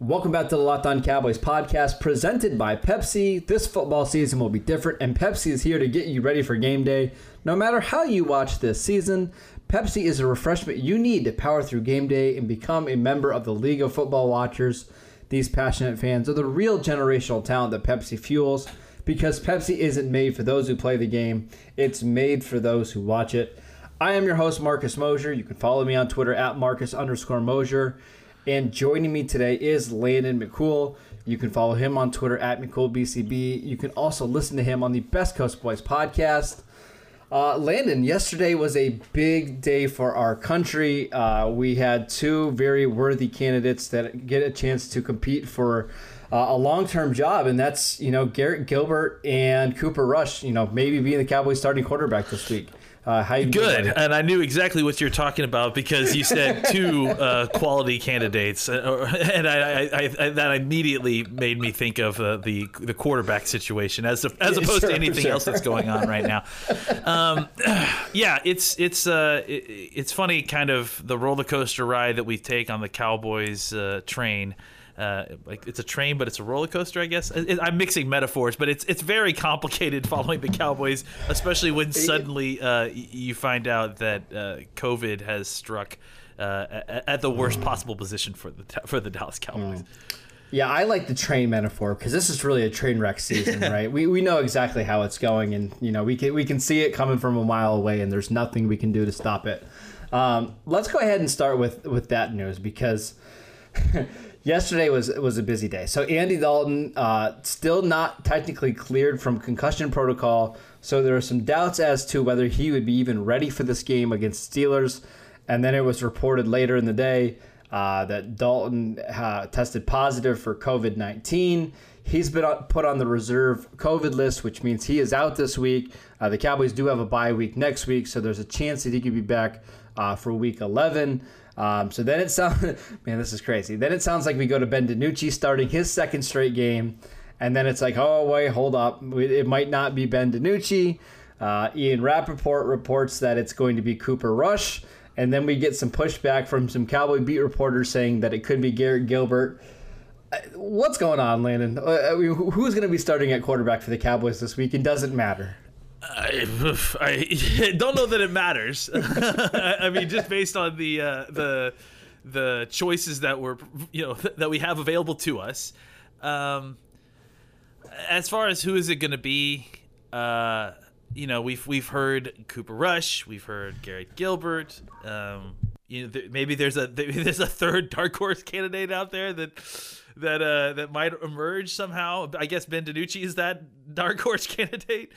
Welcome back to the Locked On Cowboys podcast presented by Pepsi. This football season will be different, and Pepsi is here to get you ready for game day. No matter how you watch this season, Pepsi is a refreshment you need to power through game day and become a member of the League of Football Watchers. These passionate fans are the real generational talent that Pepsi fuels because Pepsi isn't made for those who play the game, it's made for those who watch it. I am your host, Marcus Mosher. You can follow me on Twitter at Marcus underscore Mosher. And joining me today is Landon McCool. You can follow him on Twitter at McCoolBCB. You can also listen to him on the Best Coast Boys podcast. Uh, Landon, yesterday was a big day for our country. Uh, we had two very worthy candidates that get a chance to compete for uh, a long-term job, and that's you know Garrett Gilbert and Cooper Rush. You know maybe being the Cowboys' starting quarterback this week. Uh, how you Good, buddy? and I knew exactly what you're talking about because you said two uh, quality candidates, uh, and I, I, I, I, that immediately made me think of uh, the the quarterback situation as as opposed Sure, to anything sure. else that's going on right now. Um, yeah, it's it's uh, it, it's funny, kind of the roller coaster ride that we take on the Cowboys uh, train. Uh, like it's a train, but it's a roller coaster, I guess. I- I'm mixing metaphors, but it's it's very complicated following the Cowboys, especially when suddenly uh, you find out that uh, COVID has struck uh, at, the worst possible position for the for the Dallas Cowboys. Yeah, I like the train metaphor because this is really a train wreck season, right? we, we know exactly how it's going, and you know we can we can see it coming from a mile away, and there's nothing we can do to stop it. Um, let's go ahead and start with with that news because yesterday was was a busy day. So Andy Dalton uh, still not technically cleared from concussion protocol, so there are some doubts as to whether he would be even ready for this game against Steelers. And then it was reported later in the day uh, that Dalton uh, tested positive for COVID nineteen. He's been put on the reserve COVID list, which means he is out this week. Uh, the Cowboys do have a bye week next week, so there's a chance that he could be back uh, for week 11. Um, so then it sounds, man, this is crazy. Then it sounds like we go to Ben DiNucci starting his second straight game, and then it's like, oh wait, hold up, it might not be Ben DiNucci. Uh, Ian Rapoport reports that it's going to be Cooper Rush, and then we get some pushback from some Cowboy beat reporters saying that it could be Garrett Gilbert. Uh, What's going on, Landon? Uh, who's going to be starting at quarterback for the Cowboys this week? It doesn't matter. I, I don't know that it matters. I mean, just based on the uh, the the choices that were you know that we have available to us. Um, as far as who is it going to be, uh, you know, we've we've heard Cooper Rush, we've heard Garrett Gilbert. Um, you know, th- maybe there's a maybe there's a third dark horse candidate out there that that uh, that might emerge somehow. I guess Ben DiNucci is that dark horse candidate.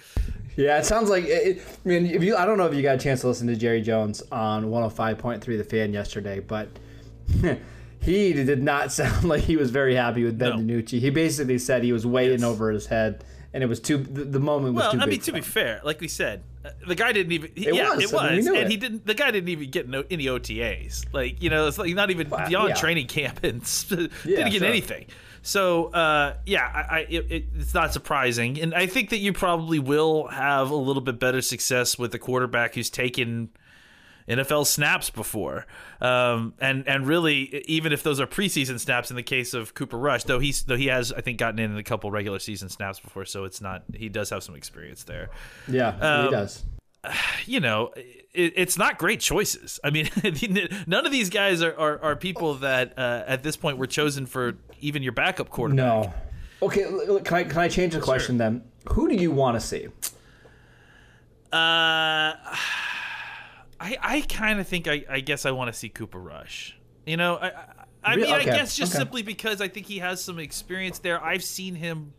Yeah, it sounds like. It, it- I mean, if you, I don't know if you got a chance to listen to Jerry Jones on 105.3 The Fan yesterday, but he did not sound like he was very happy with Ben No. DiNucci. He basically said he was way in Yes. over his head, and it was too. The, the moment was Well, too I big. mean, to be fair, like we said, the guy didn't even. He, It yeah, was. it I mean, was, and it. he didn't. The guy didn't even get no, any OTAs. Like you know, it's like not even beyond yeah. training camp and didn't Yeah, get sure. anything. So uh, yeah, I, I, it, it's not surprising, and I think that you probably will have a little bit better success with a quarterback who's taken NFL snaps before. Um, and and really, even if those are preseason snaps in the case of Cooper Rush, though he's though he has I think gotten in a couple regular season snaps before, so it's not he does have some experience there. Yeah, he Um, does. You know, it, it's not great choices. I mean, none of these guys are are, are people that uh, at this point were chosen for even your backup quarterback. No. Okay, can I can I change the question then? Who do you want to see? Uh, I I kind of think I, I guess I want to see Cooper Rush. You know, I I, I mean okay, I guess just okay. simply because I think he has some experience there. I've seen him.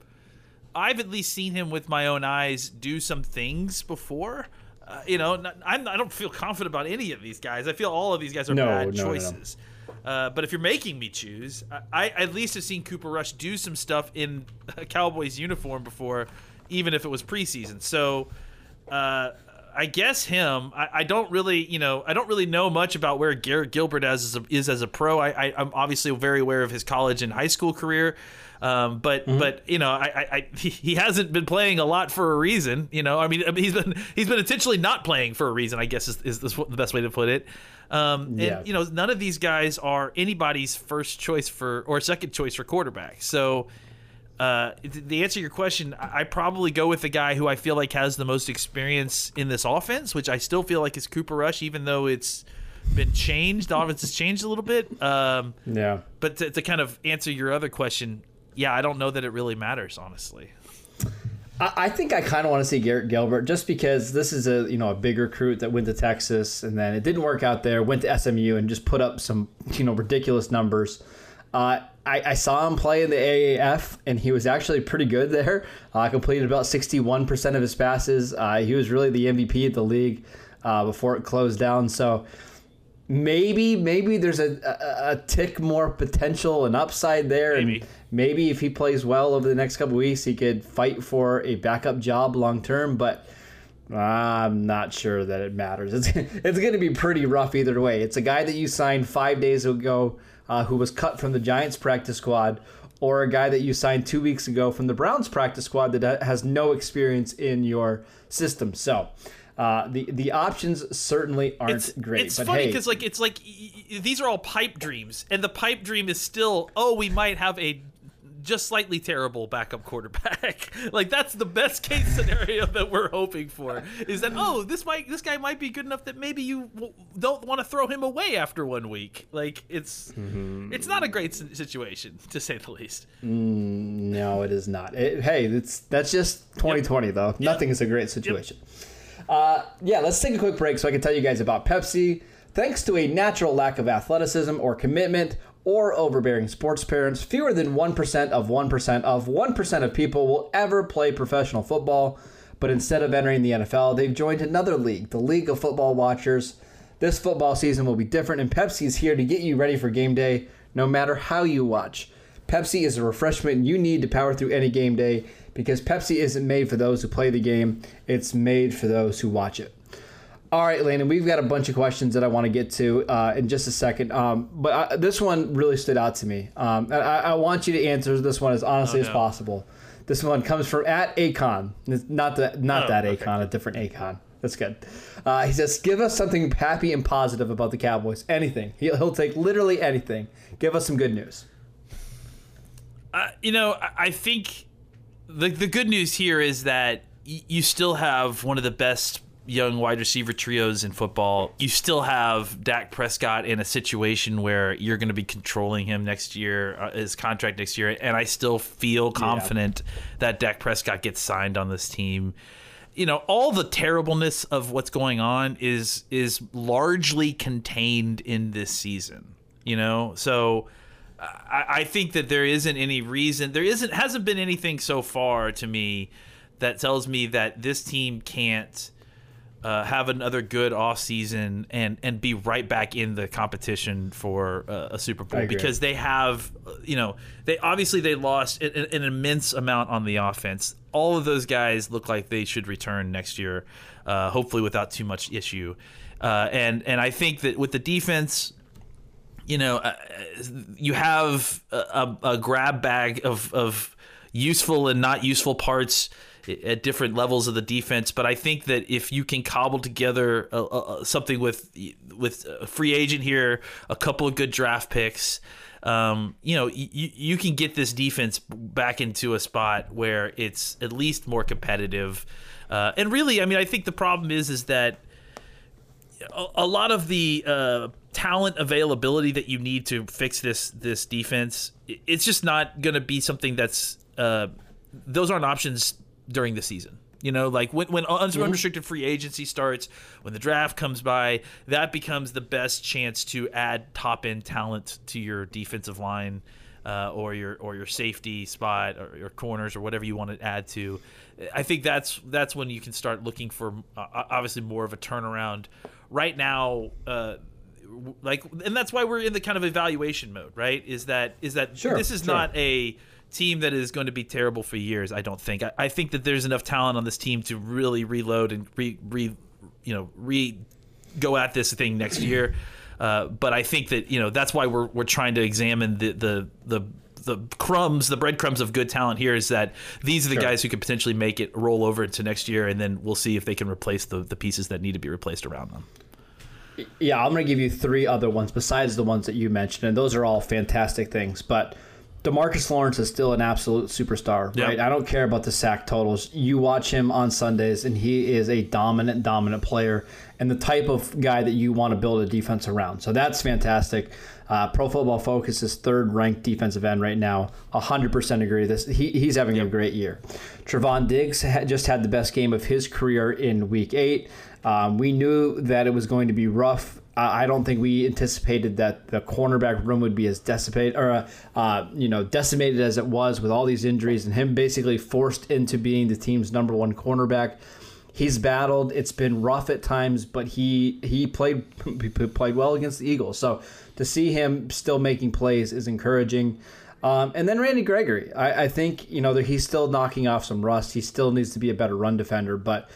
I've at least seen him with my own eyes do some things before. Uh, you know, not, I'm, I don't feel confident about any of these guys. I feel all of these guys are No, bad no, no, no. choices. Uh, but if you're making me choose, I, I at least have seen Cooper Rush do some stuff in a Cowboys uniform before, even if it was preseason. So, uh, I guess him. I, I don't really, you know, I don't really know much about where Garrett Gilbert as is, a, is as a pro. I, I, I'm obviously very aware of his college and high school career. Um, but but you know, I, I, I he- hasn't been playing a lot for a reason. You know, I mean, he's been he's been intentionally not playing for a reason. I guess is, is the best way to put it. Um, and Yeah. you know, none of these guys are anybody's first choice for or second choice for quarterback. So. Uh, the answer to your question, I I probably go with the guy who I feel like has the most experience in this offense, which I still feel like is Cooper Rush, even though it's been changed. The offense has changed a little bit. Um, Yeah. but to, to kind of answer your other question, yeah, I don't know that it really matters, honestly. I I think I kind of want to see Garrett Gilbert just because this is a you know a big recruit that went to Texas and then it didn't work out there. Went to SMU and just put up some you know ridiculous numbers. Uh, I, I saw him play in the AAF and he was actually pretty good there. Uh, completed about sixty one percent of his passes. Uh, he was really the MVP of the league uh, before it closed down. So maybe maybe there's a, a, a tick more potential and upside there Maybe. and maybe if he plays well over the next couple weeks he could fight for a backup job long term but i'm not sure that it matters. It's, it's going to be pretty rough either way. It's a guy that you signed five days ago uh, who was cut from the giants practice squad or a guy that you signed two weeks ago from the browns practice squad that has no experience in your system. So uh, the the options certainly aren't It's great. It's funny hey, because like it's like y- y- these are all pipe dreams, and the pipe dream is still oh we might have a just slightly terrible backup quarterback. like that's the best case scenario that we're hoping for is that oh this might this guy might be good enough that maybe you w- don't want to throw him away after one week. Like it's Mm-hmm. it's not a great situation to say the least. No, it is not. It, hey, it's that's just 2020 though. Nothing is a great situation. Uh, yeah, let's take a quick break so I can tell you guys about Pepsi. Thanks to a natural lack of athleticism or commitment or overbearing sports parents, fewer than 1% of 1% of 1% of people will ever play professional football. But instead of entering the NFL, they've joined another league, the League of Football Watchers. This football season will be different, and Pepsi is here to get you ready for game day no matter how you watch. Pepsi is a refreshment you need to power through any game day because Pepsi isn't made for those who play the game, it's made for those who watch it. All right, Landon, we've got a bunch of questions that I want to get to uh, in just a second. Um, but I, this one really stood out to me. Um, I, I want you to answer this one as honestly Oh, as possible. This one comes from at Acon. Not that, not Oh, that okay. Acon, a different Acon. That's good. Uh, he says, "Give us something happy and positive about the Cowboys. Anything. He'll, he'll take literally anything. Give us some good news." Uh, you know, I, I think the the good news here is that y- you still have one of the best young wide receiver trios in football. You still have Dak Prescott in a situation where you're going to be controlling him next year, uh, his contract next year, and I still feel confident that Dak Prescott gets signed on this team. You know, all the terribleness of what's going on is is largely contained in this season. You know, so I, I think that there isn't any reason there isn't hasn't been anything so far to me that tells me that this team can't uh, have another good off season and and be right back in the competition for uh, a Super Bowl because they have uh, you know they obviously they lost an, an immense amount on the offense. All of those guys look like they should return next year, uh, hopefully without too much issue. Uh, and and I think that with the defense, you know, uh, you have a, a, a grab bag of, of useful and not useful parts at different levels of the defense. But I think that if you can cobble together a, a, a- something with with a free agent here, a couple of good draft picks, um, you know, you, you can get this defense back into a spot where it's at least more competitive. Uh, and really, I mean, I think the problem is is that a, a lot of the uh, talent availability that you need to fix this this defense, it's just not going to be something that's uh, those aren't options during the season. You know, like when when un- unrestricted free agency starts, when the draft comes by, that becomes the best chance to add top end talent to your defensive line. Uh, or your or your safety spot or your corners or whatever you want to add to. I think that's that's when you can start looking for uh, obviously more of a turnaround. Right now, uh, like, and that's why we're in the kind of evaluation mode, right? Is that is that Sure, this is sure. not a team that is going to be terrible for years. I don't think. I, I think that there's enough talent on this team to really reload and re, re you know re go at this thing next year. Uh, but I think that you know that's why we're we're trying to examine the the the the crumbs, the breadcrumbs of good talent here is that these are the Sure. guys who could potentially make it roll over into next year, and then we'll see if they can replace the, the pieces that need to be replaced around them. Yeah, I'm going to give you three other ones besides the ones that you mentioned, and those are all fantastic things. But Demarcus Lawrence is still an absolute superstar, Yeah. right? I don't care about the sack totals. You watch him on Sundays, and he is a dominant, dominant player, and the type of guy that you want to build a defense around. So that's fantastic. Uh, Pro Football Focus is third ranked defensive end right now. 100% agree. This he, he's having a great year. Trevon Diggs ha- just had the best game of his career in Week Eight. Um, we knew that it was going to be rough. I don't think we anticipated that the cornerback room would be as decimated or uh, uh, you know decimated as it was with all these injuries and him basically forced into being the team's number one cornerback. He's battled. It's been rough at times, but he he played he played well against the Eagles. So to see him still making plays is encouraging. Um, and then Randy Gregory, I, I think you know that he's still knocking off some rust. He still needs to be a better run defender, but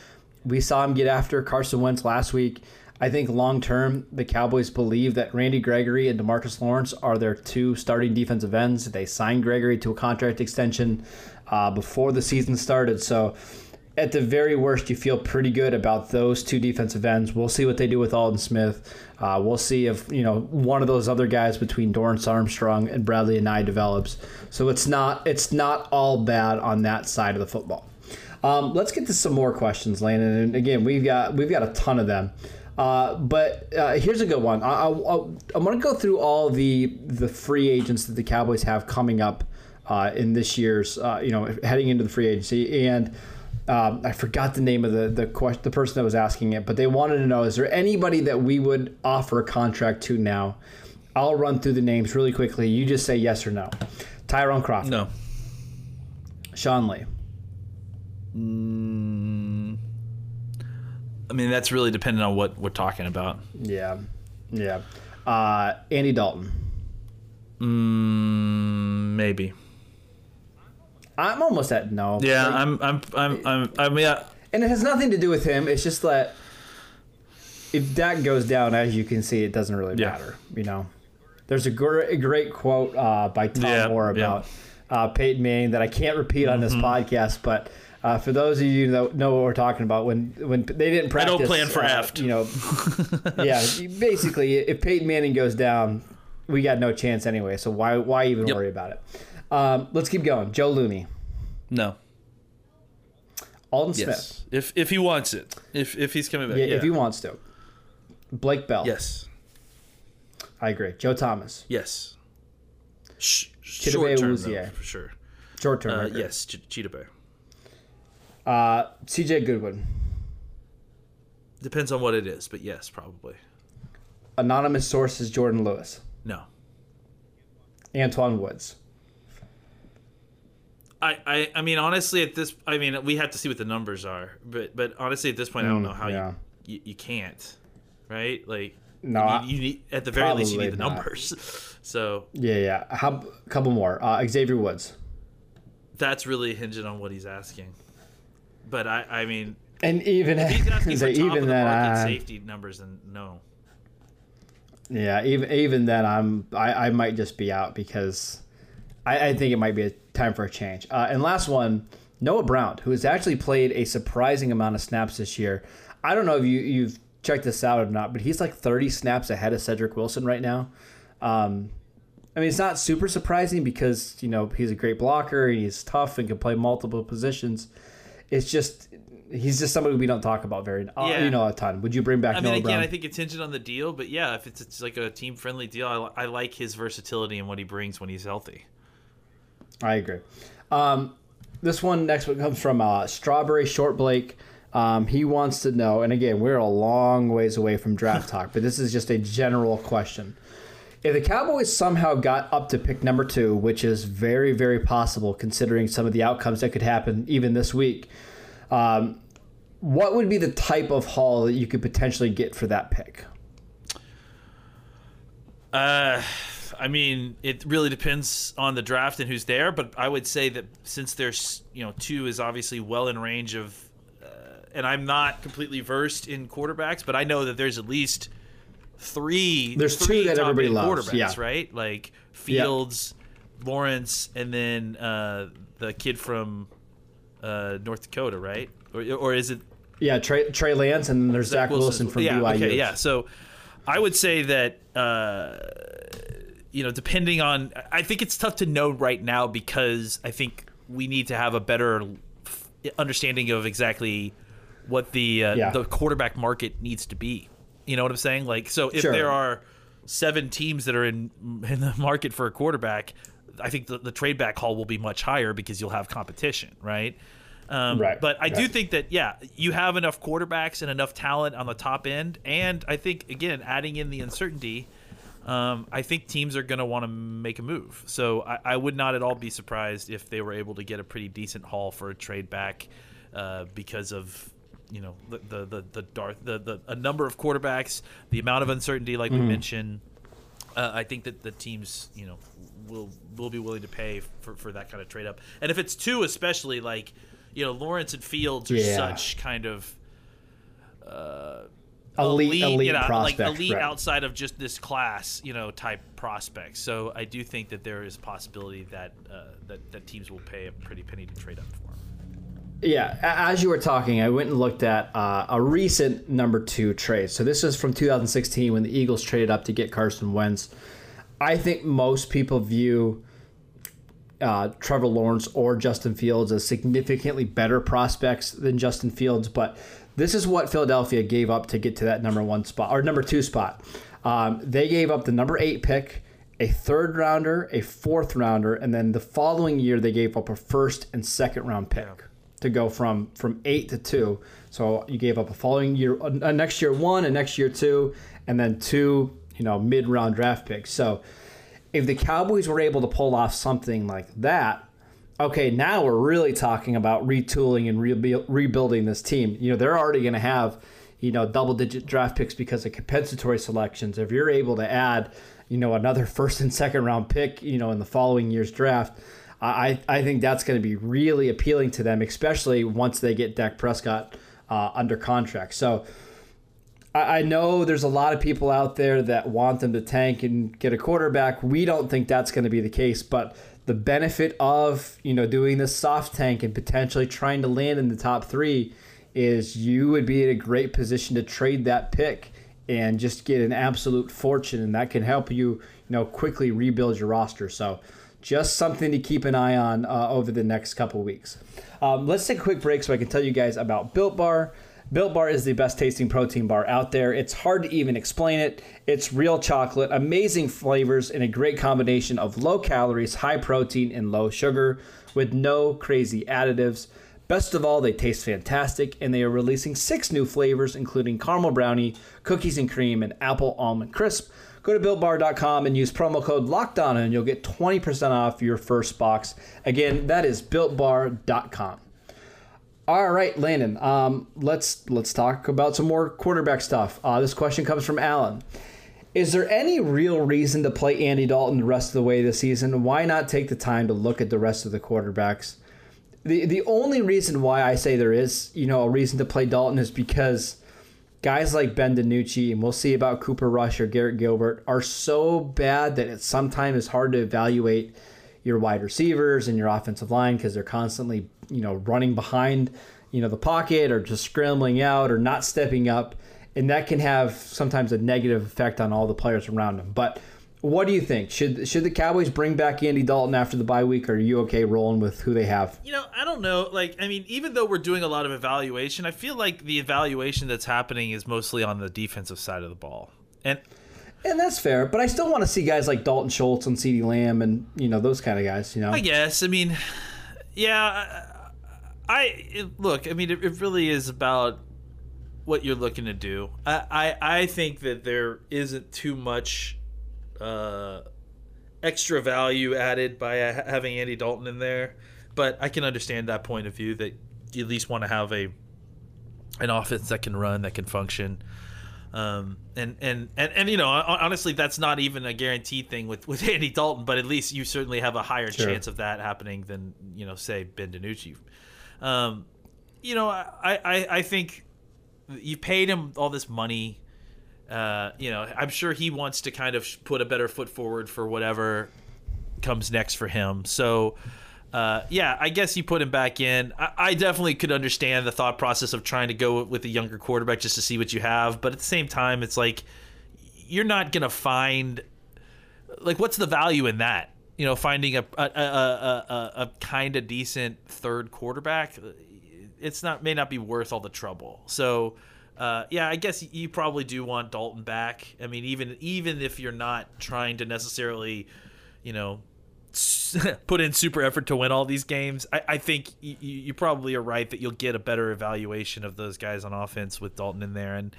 we saw him get after Carson Wentz last week. I think long term, the Cowboys believe that Randy Gregory and Demarcus Lawrence are their two starting defensive ends. They signed Gregory to a contract extension uh, before the season started, so at the very worst, you feel pretty good about those two defensive ends. We'll see what they do with Aldon Smith. Uh, we'll see if you know one of those other guys between Dorance Armstrong and Bradlee Anae develops. So it's not it's not all bad on that side of the football. Um, let's get to some more questions, Landon. And again, we've got we've got a ton of them. Uh, but uh, here's a good one. I, I, I'm going to go through all the the free agents that the Cowboys have coming up uh, in this year's, uh, you know, heading into the free agency. And um, I forgot the name of the the question, the person that was asking it, but they wanted to know: Is there anybody that we would offer a contract to now? I'll run through the names really quickly. You just say yes or no. Tyrone Crawford, No. Sean Lee, I mean, that's really dependent on what we're talking about. yeah, yeah, uh, Andy Dalton. Mm, maybe. I'm almost at no. Yeah, Like, I'm, I'm, I'm, I'm, I mean, yeah, and it has nothing to do with him. It's just that if that goes down, as you can see, it doesn't really Yeah. matter. You know, there's a great, a great quote uh, by Tom Yeah, Moore yeah. about uh, Peyton Manning that I can't repeat on this Mm-hmm. podcast, but. Uh, for those of you that know what we're talking about, when when they didn't practice, I don't plan for uh, aft. You know, yeah. Basically, if Peyton Manning goes down, we got no chance anyway. So why why even Yep. worry about it? Um, let's keep going. Joe Looney, no. Aldon Yes. Smith, If if he wants it, if if he's coming back, yeah, yeah. if he wants to. Blake Bell, yes, I agree. Joe Thomas, yes. Sh- short term, though, for sure. short term. Uh, yes, Ch- Chidobe. Uh, C.J. Goodwin, Depends on what it is, but yes, probably. anonymous source is Jourdan Lewis, No. Antwaun Woods. I, I, I mean, honestly, at this, I mean, we have to see what the numbers are, but, but honestly, at this point, I don't Mm, know how yeah. you, you, you can't, right? Like, No, you, you need at the very least you need the not. numbers. So Yeah, yeah. How, a couple more. Uh, Xavier Woods, that's really hinging on what he's asking. But I, I mean, and even if he's asking for top even of the then, market safety numbers, and no. yeah, even even then, I'm I, I might just be out because I, I think it might be a time for a change. Uh, and last one, Noah Brown, who has actually played a surprising amount of snaps this year. I don't know if you you've checked this out or not, but he's like 30 snaps ahead of Cedrick Wilson right now. Um, I mean, it's not super surprising because you know he's a great blocker, he's tough, and can play multiple positions. It's just he's just somebody we don't talk about very, uh, Yeah. you know, a ton. Would you bring back I Noah mean, again, Brown? I think it's hinging on the deal, but yeah, if it's, it's like a team friendly deal, I, I like his versatility and what he brings when he's healthy. I agree. Um, this one next one comes from uh, Strawberry Short Blake. Um, he wants to know, and again, we're a long ways away from draft talk, but this is just a general question. If the Cowboys somehow got up to pick number two, which is very, very possible considering some of the outcomes that could happen even this week, um, what would be the type of haul that you could potentially get for that pick? Uh, I mean, it really depends on the draft and who's there, but I would say that since there's you know two is obviously well in range of, uh, and I'm not completely versed in quarterbacks, but I know that there's at least three. There's three two that everybody loves, quarterbacks, yeah. right? Like Fields, Lawrence, and then uh, the kid from uh, North Dakota, right? Or, or is it Yeah, Trey, Trey Lance, and then there's Zach, Wilson, from yeah, BYU. Okay, yeah. So I would say that uh, you know, depending on, I think it's tough to know right now because I think we need to have a better understanding of exactly what the uh, Yeah. the quarterback market needs to be. You know what I'm saying? Like, so if Sure. there are seven teams that are in in the market for a quarterback, I think the, the trade back haul will be much higher because you'll have competition, right? Um, Right, But I do think that yeah, you have enough quarterbacks and enough talent on the top end, and I think again adding in the uncertainty, um, I think teams are going to want to make a move. So I, I would not at all be surprised if they were able to get a pretty decent haul for a trade back uh, because of you know the the the the, dark, the the a number of quarterbacks, the amount of uncertainty, like we mentioned. Uh, I think that the teams, you know, will will be willing to pay for, for that kind of trade up. And if it's two, especially like, you know, Lawrence and Fields are Yeah. such kind of elite, elite you know, like elite right. outside of just this class, you know, type prospects. So I do think that there is a possibility that uh, that that teams will pay a pretty penny to trade up for him. Yeah, as you were talking, I went and looked at uh, a recent number two trade. So this is from 2016 when the Eagles traded up to get Carson Wentz. I think most people view uh, Trevor Lawrence or Justin Fields as significantly better prospects than Justin Fields, but this is what Philadelphia gave up to get to that number one spot or number two spot. Um, they gave up the number eight pick, a third rounder, a fourth rounder, and then the following year they gave up a first and second round pick to go from from eight to two. So you gave up a following year, a next year one, and next year two, and then two, you know, mid round draft picks. So if the Cowboys were able to pull off something like that, okay, now we're really talking about retooling and rebu- rebuilding this team. You know, they're already going to have, you know, double digit draft picks because of compensatory selections. If you're able to add, you know, another first and second round pick, you know, in the following year's draft, I, I think that's going to be really appealing to them, especially once they get Dak Prescott uh, under contract. So, I I know there's a lot of people out there that want them to tank and get a quarterback. We don't think that's going to be the case, but the benefit of you know doing this soft tank and potentially trying to land in the top three is you would be in a great position to trade that pick and just get an absolute fortune, and that can help you you know quickly rebuild your roster. So. Just something to keep an eye on uh, over the next couple weeks. Um, let's take a quick break so I can tell you guys about Built Bar. Built Bar is the best tasting protein bar out there. It's hard to even explain it. It's real chocolate, amazing flavors, and a great combination of low calories, high protein, and low sugar with no crazy additives. Best of all, they taste fantastic, and they are releasing six new flavors, including caramel brownie, cookies and cream, and apple almond crisp. Go to builtbar.com and use promo code LOCKDOWN, and you'll get 20% off your first box. Again, that is builtbar.com. All right, Landon. Um, let's let's talk about some more quarterback stuff. Uh, this question comes from Alan. Is there any real reason to play Andy Dalton the rest of the way this season? Why not take the time to look at the rest of the quarterbacks? The the only reason why I say there is, you know, a reason to play Dalton is because guys like Ben DiNucci and we'll see about Cooper Rush or Garrett Gilbert are so bad that it sometimes is hard to evaluate your wide receivers and your offensive line because they're constantly, you know, running behind, you know, the pocket or just scrambling out or not stepping up. And that can have sometimes a negative effect on all the players around them. But what do you think? Should should the Cowboys bring back Andy Dalton after the bye week? Or are you okay rolling with who they have? You know, I don't know. Like, I mean, even though we're doing a lot of evaluation, I feel like the evaluation that's happening is mostly on the defensive side of the ball. And And that's fair, but I still want to see guys like Dalton Schultz and CeeDee Lamb and you know those kind of guys. You know, I guess. I mean, yeah. I, I it, look. I mean, it, it really is about what you're looking to do. I, I, I think that there isn't too much uh, extra value added by having Andy Dalton in there, but I can understand that point of view that you at least want to have a an offense that can run, that can function. Um, and, and, and, and, you know, honestly, that's not even a guaranteed thing with, with Andy Dalton, but at least you certainly have a higher Sure. chance of that happening than, you know, say Ben DiNucci. Um, you know, I, I, I think you paid him all this money. Uh, you know, I'm sure he wants to kind of put a better foot forward for whatever comes next for him. So, uh, yeah, I guess you put him back in. I, I definitely could understand the thought process of trying to go with a younger quarterback just to see what you have. But at the same time, it's like you're not gonna find like what's the value in that? You know, finding a a, a, a, a, kind of decent third quarterback, it's not may not be worth all the trouble. So, uh, yeah, I guess you probably do want Dalton back. I mean, even even if you're not trying to necessarily, you know, put in super effort to win all these games, I, I think you, you probably are right that you'll get a better evaluation of those guys on offense with Dalton in there, and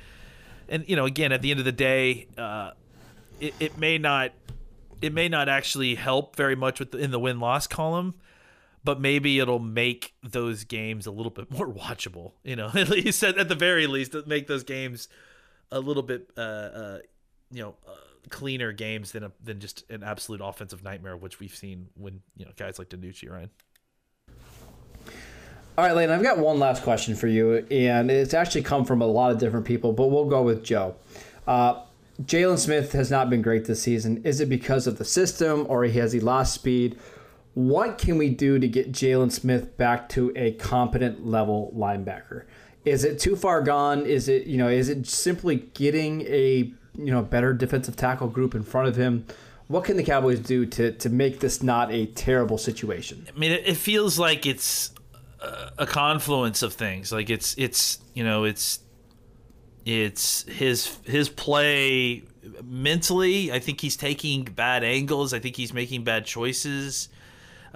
and you know, again, at the end of the day, uh, it, it may not it may not actually help very much with the, in the win loss column, but maybe it'll make those games a little bit more watchable. You know, at least at, at the very least, make those games a little bit uh, uh, you know uh, cleaner games than a, than just an absolute offensive nightmare, which we've seen when you know guys like DiNucci, Ryan. All right, Lane, I've got one last question for you, and it's actually come from a lot of different people, but we'll go with Joe. Uh, Jaylon Smith has not been great this season. Is it because of the system, or he has he lost speed? What can we do to get Jaylon Smith back to a competent level linebacker? Is it too far gone? Is it you know? Is it simply getting a you know better defensive tackle group in front of him? What can the Cowboys do to to make this not a terrible situation? I mean, it, feels like it's a confluence of things. Like it's it's you know it's it's his his play mentally. I think he's taking bad angles. I think he's making bad choices.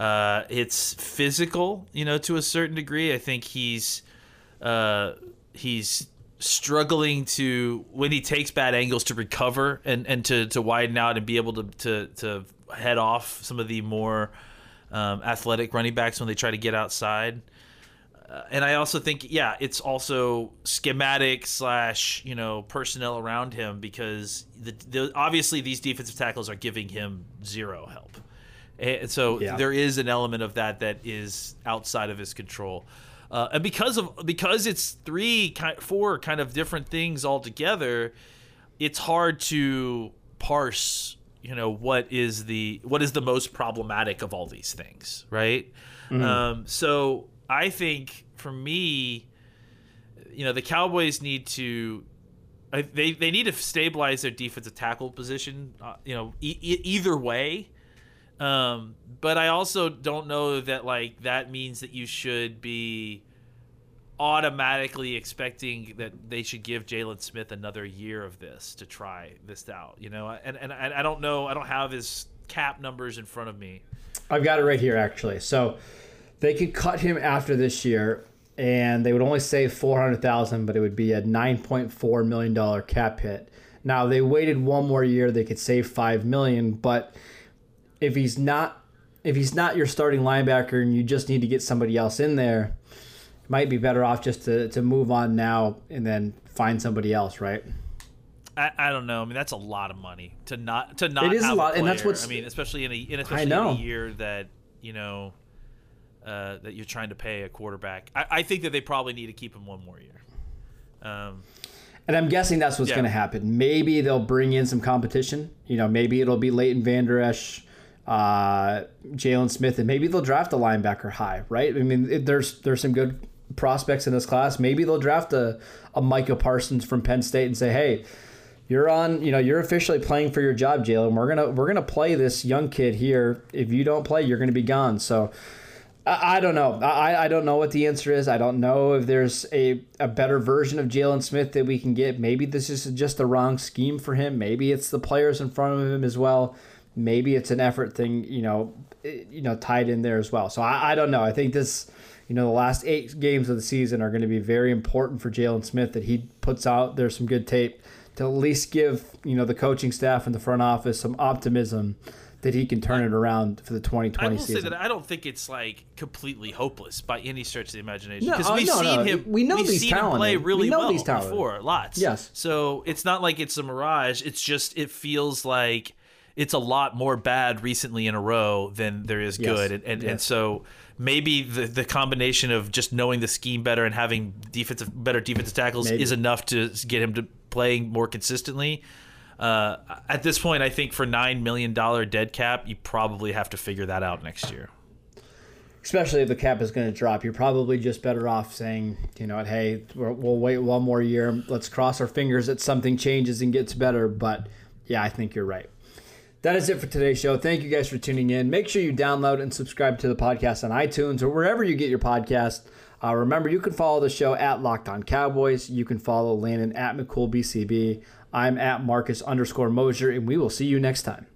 Uh, it's physical, you know, to a certain degree. I think he's uh, he's struggling to when he takes bad angles to recover and, and to, to widen out and be able to, to, to head off some of the more um, athletic running backs when they try to get outside. Uh, and I also think, yeah, it's also schematic slash you know personnel around him because the, the obviously these defensive tackles are giving him zero help, and so Yeah. there is an element of that that is outside of his control. Uh, and because of because it's three four kind of different things altogether, it's hard to parse you know what is the what is the most problematic of all these things right um, so i think for me you know the cowboys need to I- they, they need to stabilize their defensive tackle position uh, you know e- e- either way um, but i also don't know that like that means that you should be automatically expecting that they should give Jaylon Smith another year of this to try this out, you know. And and I don't know, I don't have his cap numbers in front of me. I've got it right here, actually. So they could cut him after this year, and they would only save four hundred thousand, but it would be a nine point four million dollar cap hit. Now, they waited one more year, they could save five million. But if he's not, if he's not your starting linebacker, and you just need to get somebody else in there, it might be better off just to to move on now and then find somebody else, right? I, I don't know. I mean, that's a lot of money to not to not. It is a lot, and that's what's- I mean, especially in a in especially in a year that you know uh, that you're trying to pay a quarterback. I, I think that they probably need to keep him one more year. Um, And I'm guessing that's what's Yeah. going to happen. Maybe they'll bring in some competition. You know, maybe it'll be Leighton Vander Esch, uh, Jaylon Smith, and maybe they'll draft a linebacker high, right? I mean, it, there's there's some good prospects in this class. Maybe they'll draft a, a Micah Parsons from Penn State and say, hey, you're on, you know, you're officially playing for your job, Jaylon. We're gonna we're gonna play this young kid here. If you don't play, you're gonna be gone. So. I I don't know. I, I don't know what the answer is. I don't know if there's a, a better version of Jaylon Smith that we can get. Maybe this is just the wrong scheme for him. Maybe it's the players in front of him as well. Maybe it's an effort thing, you know, eh, you know, tied in there as well. So I, I don't know. I think this, you know, the last eight games of the season are going to be very important for Jaylon Smith that he puts out there some good tape to at least give you know the coaching staff and the front office some optimism that he can turn it around for the I 2020 will say season. that I don't think it's like completely hopeless by any stretch of the imagination No, because uh, we've no, seen no. him. We know we've he's seen him play really We know well he's talented. before, lots. Yes. So it's not like it's a mirage. It's just it feels like it's a lot more bad recently in a row than there is Yes. good, and and, and so maybe the the combination of just knowing the scheme better and having defensive better defensive tackles Maybe. is enough to get him to playing more consistently. Uh, at this point, I think for nine million dollar dead cap, you probably have to figure that out next year. especially if the cap is going to drop, you're probably just better off saying, you know, what, hey, we'll wait one more year. Let's cross our fingers that something changes and gets better. But yeah, I think you're right. That is it for today's show. Thank you guys for tuning in. Make sure you download and subscribe to the podcast on iTunes or wherever you get your podcast. Uh, remember, you can follow the show at Locked On Cowboys. You can follow Landon at McCoolBCB. I'm at Marcus underscore Mosher, and we will see you next time.